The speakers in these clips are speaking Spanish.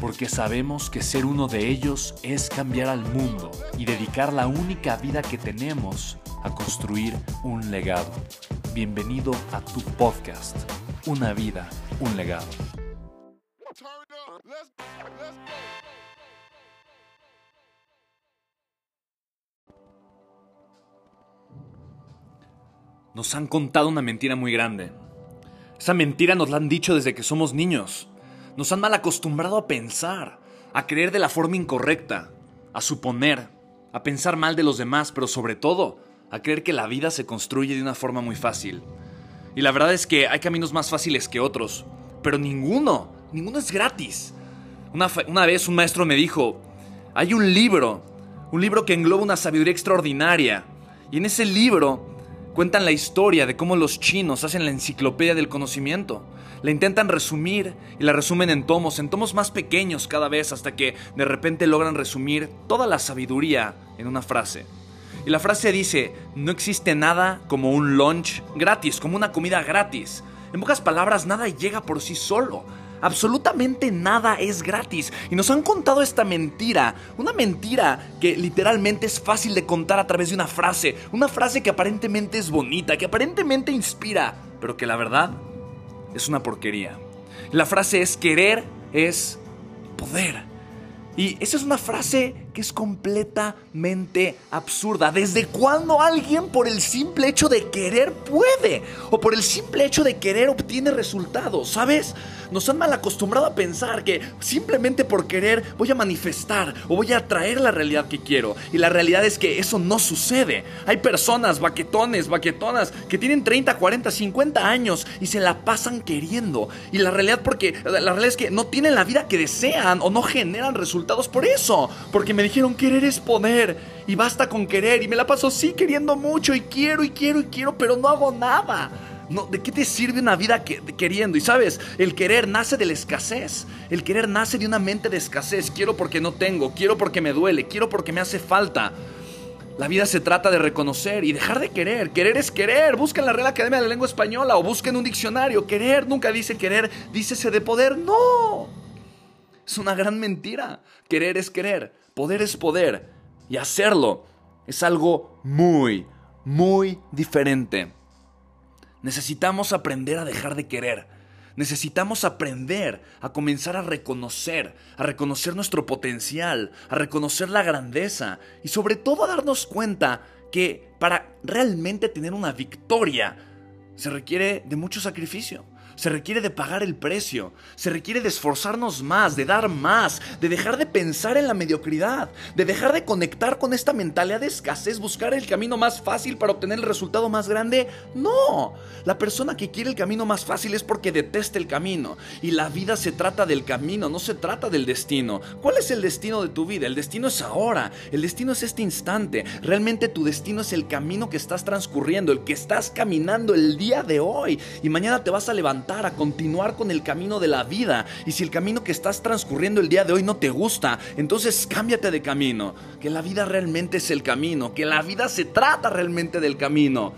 porque sabemos que ser uno de ellos es cambiar al mundo y dedicar la única vida que tenemos a construir un legado. Bienvenido a tu podcast, Una vida, un legado. Nos han contado una mentira muy grande. Esa mentira nos la han dicho desde que somos niños. Nos han mal acostumbrado a pensar, a creer de la forma incorrecta, a suponer, a pensar mal de los demás, pero sobre todo, a creer que la vida se construye de una forma muy fácil. Y la verdad es que hay caminos más fáciles que otros, pero ninguno, ninguno es gratis. Una, una vez un maestro me dijo, hay un libro, un libro que engloba una sabiduría extraordinaria, y en ese libro cuentan la historia de cómo los chinos hacen la enciclopedia del conocimiento. La intentan resumir y la resumen en tomos, en tomos más pequeños cada vez hasta que de repente logran resumir toda la sabiduría en una frase. Y la frase dice, no existe nada como un lunch gratis, como una comida gratis. En pocas palabras, nada llega por sí solo. Absolutamente nada es gratis. Y nos han contado esta mentira. Una mentira que literalmente es fácil de contar a través de una frase. Una frase que aparentemente es bonita, que aparentemente inspira, pero que la verdad es una porquería. La frase es querer es poder. Y esa es una frase que es completamente absurda. ¿Desde cuándo alguien por el simple hecho de querer puede? O por el simple hecho de querer obtiene resultados, ¿sabes? Nos han mal acostumbrado a pensar que simplemente por querer voy a manifestar o voy a atraer la realidad que quiero. Y la realidad es que eso no sucede. Hay personas, baquetones, baquetonas, que tienen 30, 40, 50 años y se la pasan queriendo. Y la realidad porque la realidad es que no tienen la vida que desean o no generan resultados por eso. Porque me dijeron querer es poder y basta con querer y me la paso sí queriendo mucho y quiero y quiero y quiero, pero no hago nada. No, ¿De qué te sirve una vida queriendo? Y sabes, el querer nace de la escasez. El querer nace de una mente de escasez. Quiero porque no tengo, quiero porque me duele, quiero porque me hace falta. La vida se trata de reconocer y dejar de querer. Querer es querer. Busquen la Real Academia de la Lengua Española o busquen un diccionario. Querer nunca dice querer, dícese de poder. No. Es una gran mentira. Querer es querer. Poder es poder. Y hacerlo es algo muy, muy diferente. Necesitamos aprender a dejar de querer. Necesitamos aprender a comenzar a reconocer, a reconocer nuestro potencial, a reconocer la grandeza y sobre todo a darnos cuenta que para realmente tener una victoria se requiere de mucho sacrificio. Se requiere de pagar el precio, se requiere de esforzarnos más, de dar más, de dejar de pensar en la mediocridad, de dejar de conectar con esta mentalidad de escasez, buscar el camino más fácil para obtener el resultado más grande. No, la persona que quiere el camino más fácil es porque detesta el camino. Y la vida se trata del camino, no se trata del destino. ¿Cuál es el destino de tu vida? El destino es ahora, el destino es este instante. Realmente tu destino es el camino que estás transcurriendo, el que estás caminando el día de hoy. Y mañana te vas a levantar a continuar con el camino de la vida. Y si el camino que estás transcurriendo el día de hoy no te gusta, entonces cámbiate de camino. Que la vida realmente es el camino, que la vida se trata realmente del camino.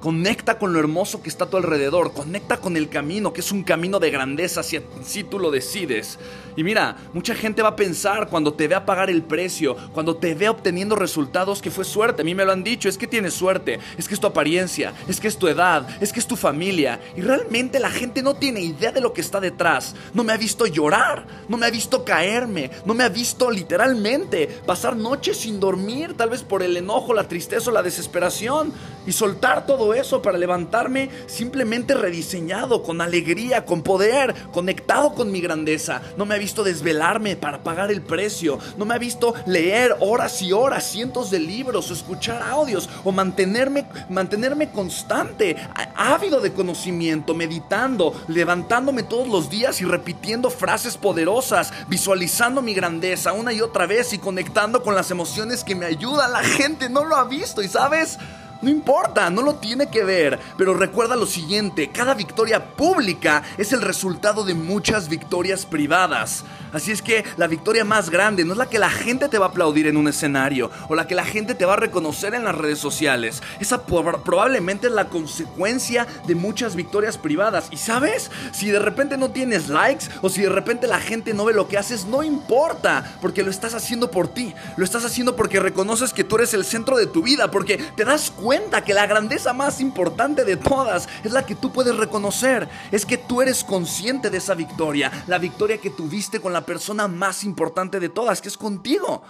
Conecta con lo hermoso que está a tu alrededor. Conecta con el camino, que es un camino de grandeza si, si tú lo decides. Y mira, mucha gente va a pensar cuando te vea pagar el precio, cuando te vea obteniendo resultados que fue suerte. A mí me lo han dicho, es que tienes suerte, es que es tu apariencia, es que es tu edad, es que es tu familia. Y realmente la gente no tiene idea de lo que está detrás. No me ha visto llorar, no me ha visto caerme, no me ha visto literalmente pasar noches sin dormir, tal vez por el enojo, la tristeza o la desesperación. Y soltar todo eso para levantarme simplemente rediseñado, con alegría, con poder, conectado con mi grandeza. No me ha visto desvelarme para pagar el precio. No me ha visto leer horas y horas, cientos de libros, o escuchar audios, o mantenerme, mantenerme constante, ávido de conocimiento, meditando, levantándome todos los días y repitiendo frases poderosas, visualizando mi grandeza una y otra vez y conectando con las emociones que me ayudan. La gente no lo ha visto y sabes, no importa, no lo tiene que ver, pero recuerda lo siguiente, cada victoria pública es el resultado de muchas victorias privadas. Así es que la victoria más grande no es la que la gente te va a aplaudir en un escenario o la que la gente te va a reconocer en las redes sociales. Esa probablemente es la consecuencia de muchas victorias privadas. Y sabes, si de repente no tienes likes o si de repente la gente no ve lo que haces, no importa, porque lo estás haciendo por ti. Lo estás haciendo porque reconoces que tú eres el centro de tu vida, porque te das cuenta que la grandeza más importante de todas es la que tú puedes reconocer. Es que tú eres consciente de esa victoria, la victoria que tuviste con la persona más importante de todas, que es contigo.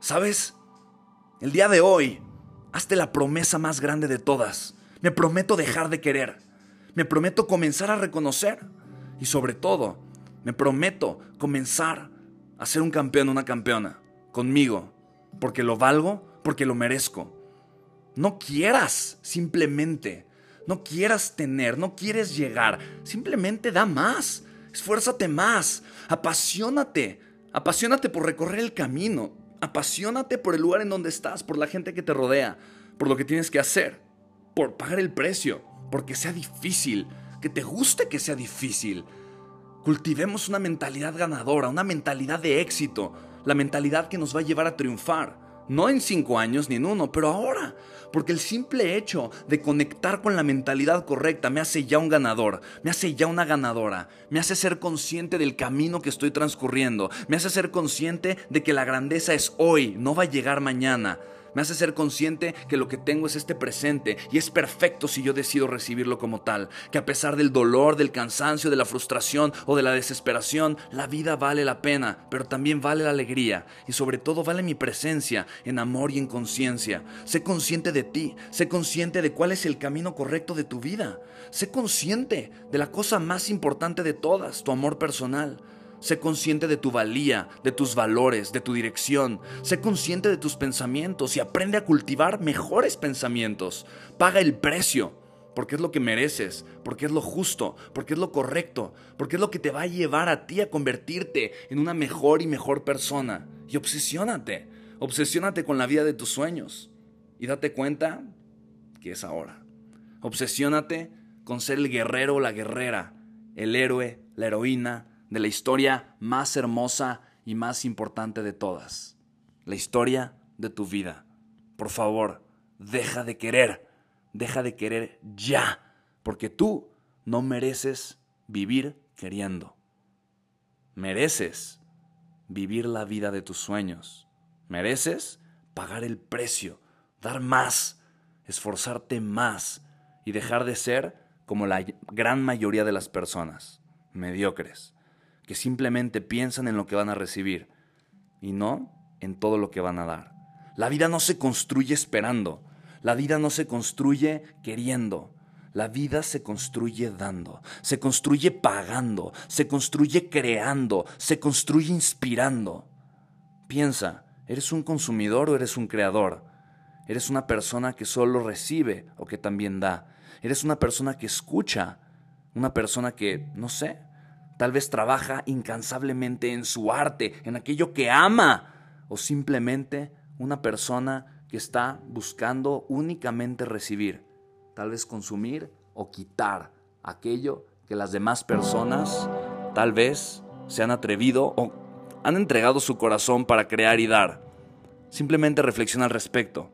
¿Sabes? El día de hoy, hazte la promesa más grande de todas. Me prometo dejar de querer. Me prometo comenzar a reconocer. Y sobre todo, me prometo comenzar a ser un campeón, una campeona. Conmigo. Porque lo valgo, porque lo merezco. No quieras simplemente. No quieras tener, no quieres llegar. Simplemente da más. Esfuérzate más, apasionate, apasionate por recorrer el camino, apasionate por el lugar en donde estás, por la gente que te rodea, por lo que tienes que hacer, por pagar el precio, porque sea difícil, que te guste que sea difícil. Cultivemos una mentalidad ganadora, una mentalidad de éxito, la mentalidad que nos va a llevar a triunfar. No en cinco años ni en uno, pero ahora. Porque el simple hecho de conectar con la mentalidad correcta me hace ya un ganador, me hace ya una ganadora, me hace ser consciente del camino que estoy transcurriendo, me hace ser consciente de que la grandeza es hoy, no va a llegar mañana me hace ser consciente que lo que tengo es este presente y es perfecto si yo decido recibirlo como tal, que a pesar del dolor, del cansancio, de la frustración o de la desesperación, la vida vale la pena, pero también vale la alegría y sobre todo vale mi presencia en amor y en conciencia. Sé consciente de ti, sé consciente de cuál es el camino correcto de tu vida, sé consciente de la cosa más importante de todas, tu amor personal. Sé consciente de tu valía, de tus valores, de tu dirección. Sé consciente de tus pensamientos y aprende a cultivar mejores pensamientos. Paga el precio, porque es lo que mereces, porque es lo justo, porque es lo correcto, porque es lo que te va a llevar a ti a convertirte en una mejor y mejor persona. Y obsesiónate, obsesiónate con la vida de tus sueños. Y date cuenta que es ahora. Obsesiónate con ser el guerrero o la guerrera, el héroe, la heroína, de la historia más hermosa y más importante de todas, la historia de tu vida. Por favor, deja de querer, deja de querer ya, porque tú no mereces vivir queriendo. Mereces vivir la vida de tus sueños. Mereces pagar el precio, dar más, esforzarte más y dejar de ser como la gran mayoría de las personas, mediocres que simplemente piensan en lo que van a recibir y no en todo lo que van a dar. La vida no se construye esperando, la vida no se construye queriendo, la vida se construye dando, se construye pagando, se construye creando, se construye inspirando. Piensa, ¿eres un consumidor o eres un creador? ¿Eres una persona que solo recibe o que también da? ¿Eres una persona que escucha? ¿Una persona que, no sé, Tal vez trabaja incansablemente en su arte, en aquello que ama, o simplemente una persona que está buscando únicamente recibir, tal vez consumir o quitar aquello que las demás personas tal vez se han atrevido o han entregado su corazón para crear y dar. Simplemente reflexiona al respecto.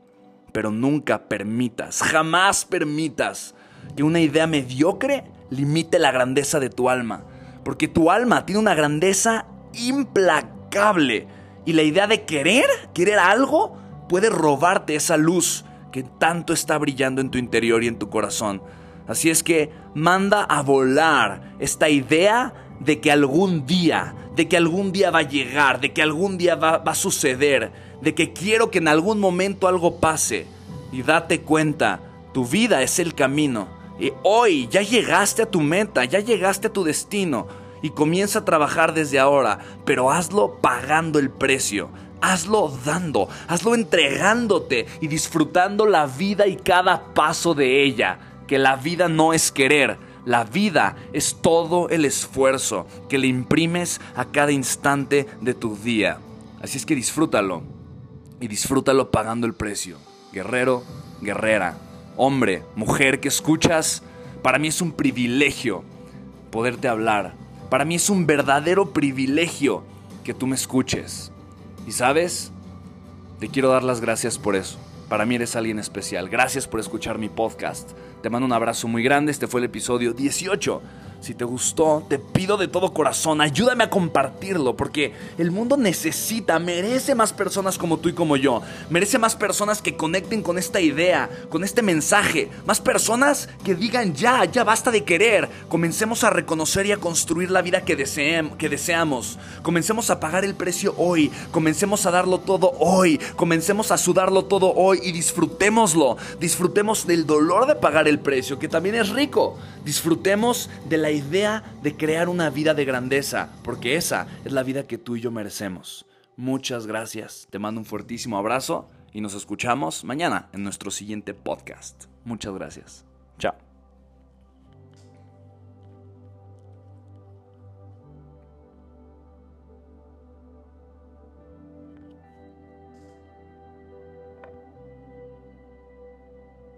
pero nunca permitas, jamás permitas que una idea mediocre limite la grandeza de tu alma. Porque tu alma tiene una grandeza implacable. Y la idea de querer, querer algo, puede robarte esa luz que tanto está brillando en tu interior y en tu corazón. Así es que manda a volar esta idea de que algún día, de que algún día va a llegar, de que algún día va, va a suceder, de que quiero que en algún momento algo pase. Y date cuenta, tu vida es el camino. Y hoy ya llegaste a tu meta, ya llegaste a tu destino. Y comienza a trabajar desde ahora, pero hazlo pagando el precio. Hazlo dando, hazlo entregándote y disfrutando la vida y cada paso de ella. Que la vida no es querer, la vida es todo el esfuerzo que le imprimes a cada instante de tu día. Así es que disfrútalo y disfrútalo pagando el precio. Guerrero, guerrera, hombre, mujer que escuchas, para mí es un privilegio poderte hablar. Para mí es un verdadero privilegio que tú me escuches. Y sabes, te quiero dar las gracias por eso. Para mí eres alguien especial. Gracias por escuchar mi podcast. Te mando un abrazo muy grande. Este fue el episodio 18 si te gustó, te pido de todo corazón, ayúdame a compartirlo, porque el mundo necesita, merece más personas como tú y como yo. Merece más personas que conecten con esta idea, con este mensaje. Más personas que digan ya, ya basta de querer. Comencemos a reconocer y a construir la vida que, que deseamos. Comencemos a pagar el precio hoy. Comencemos a darlo todo hoy. Comencemos a sudarlo todo hoy y disfrutémoslo. Disfrutemos del dolor de pagar el precio, que también es rico. Disfrutemos de la idea de crear una vida de grandeza, porque esa es la vida que tú y yo merecemos. Muchas gracias, te mando un fuertísimo abrazo y nos escuchamos mañana en nuestro siguiente podcast. Muchas gracias. Chao.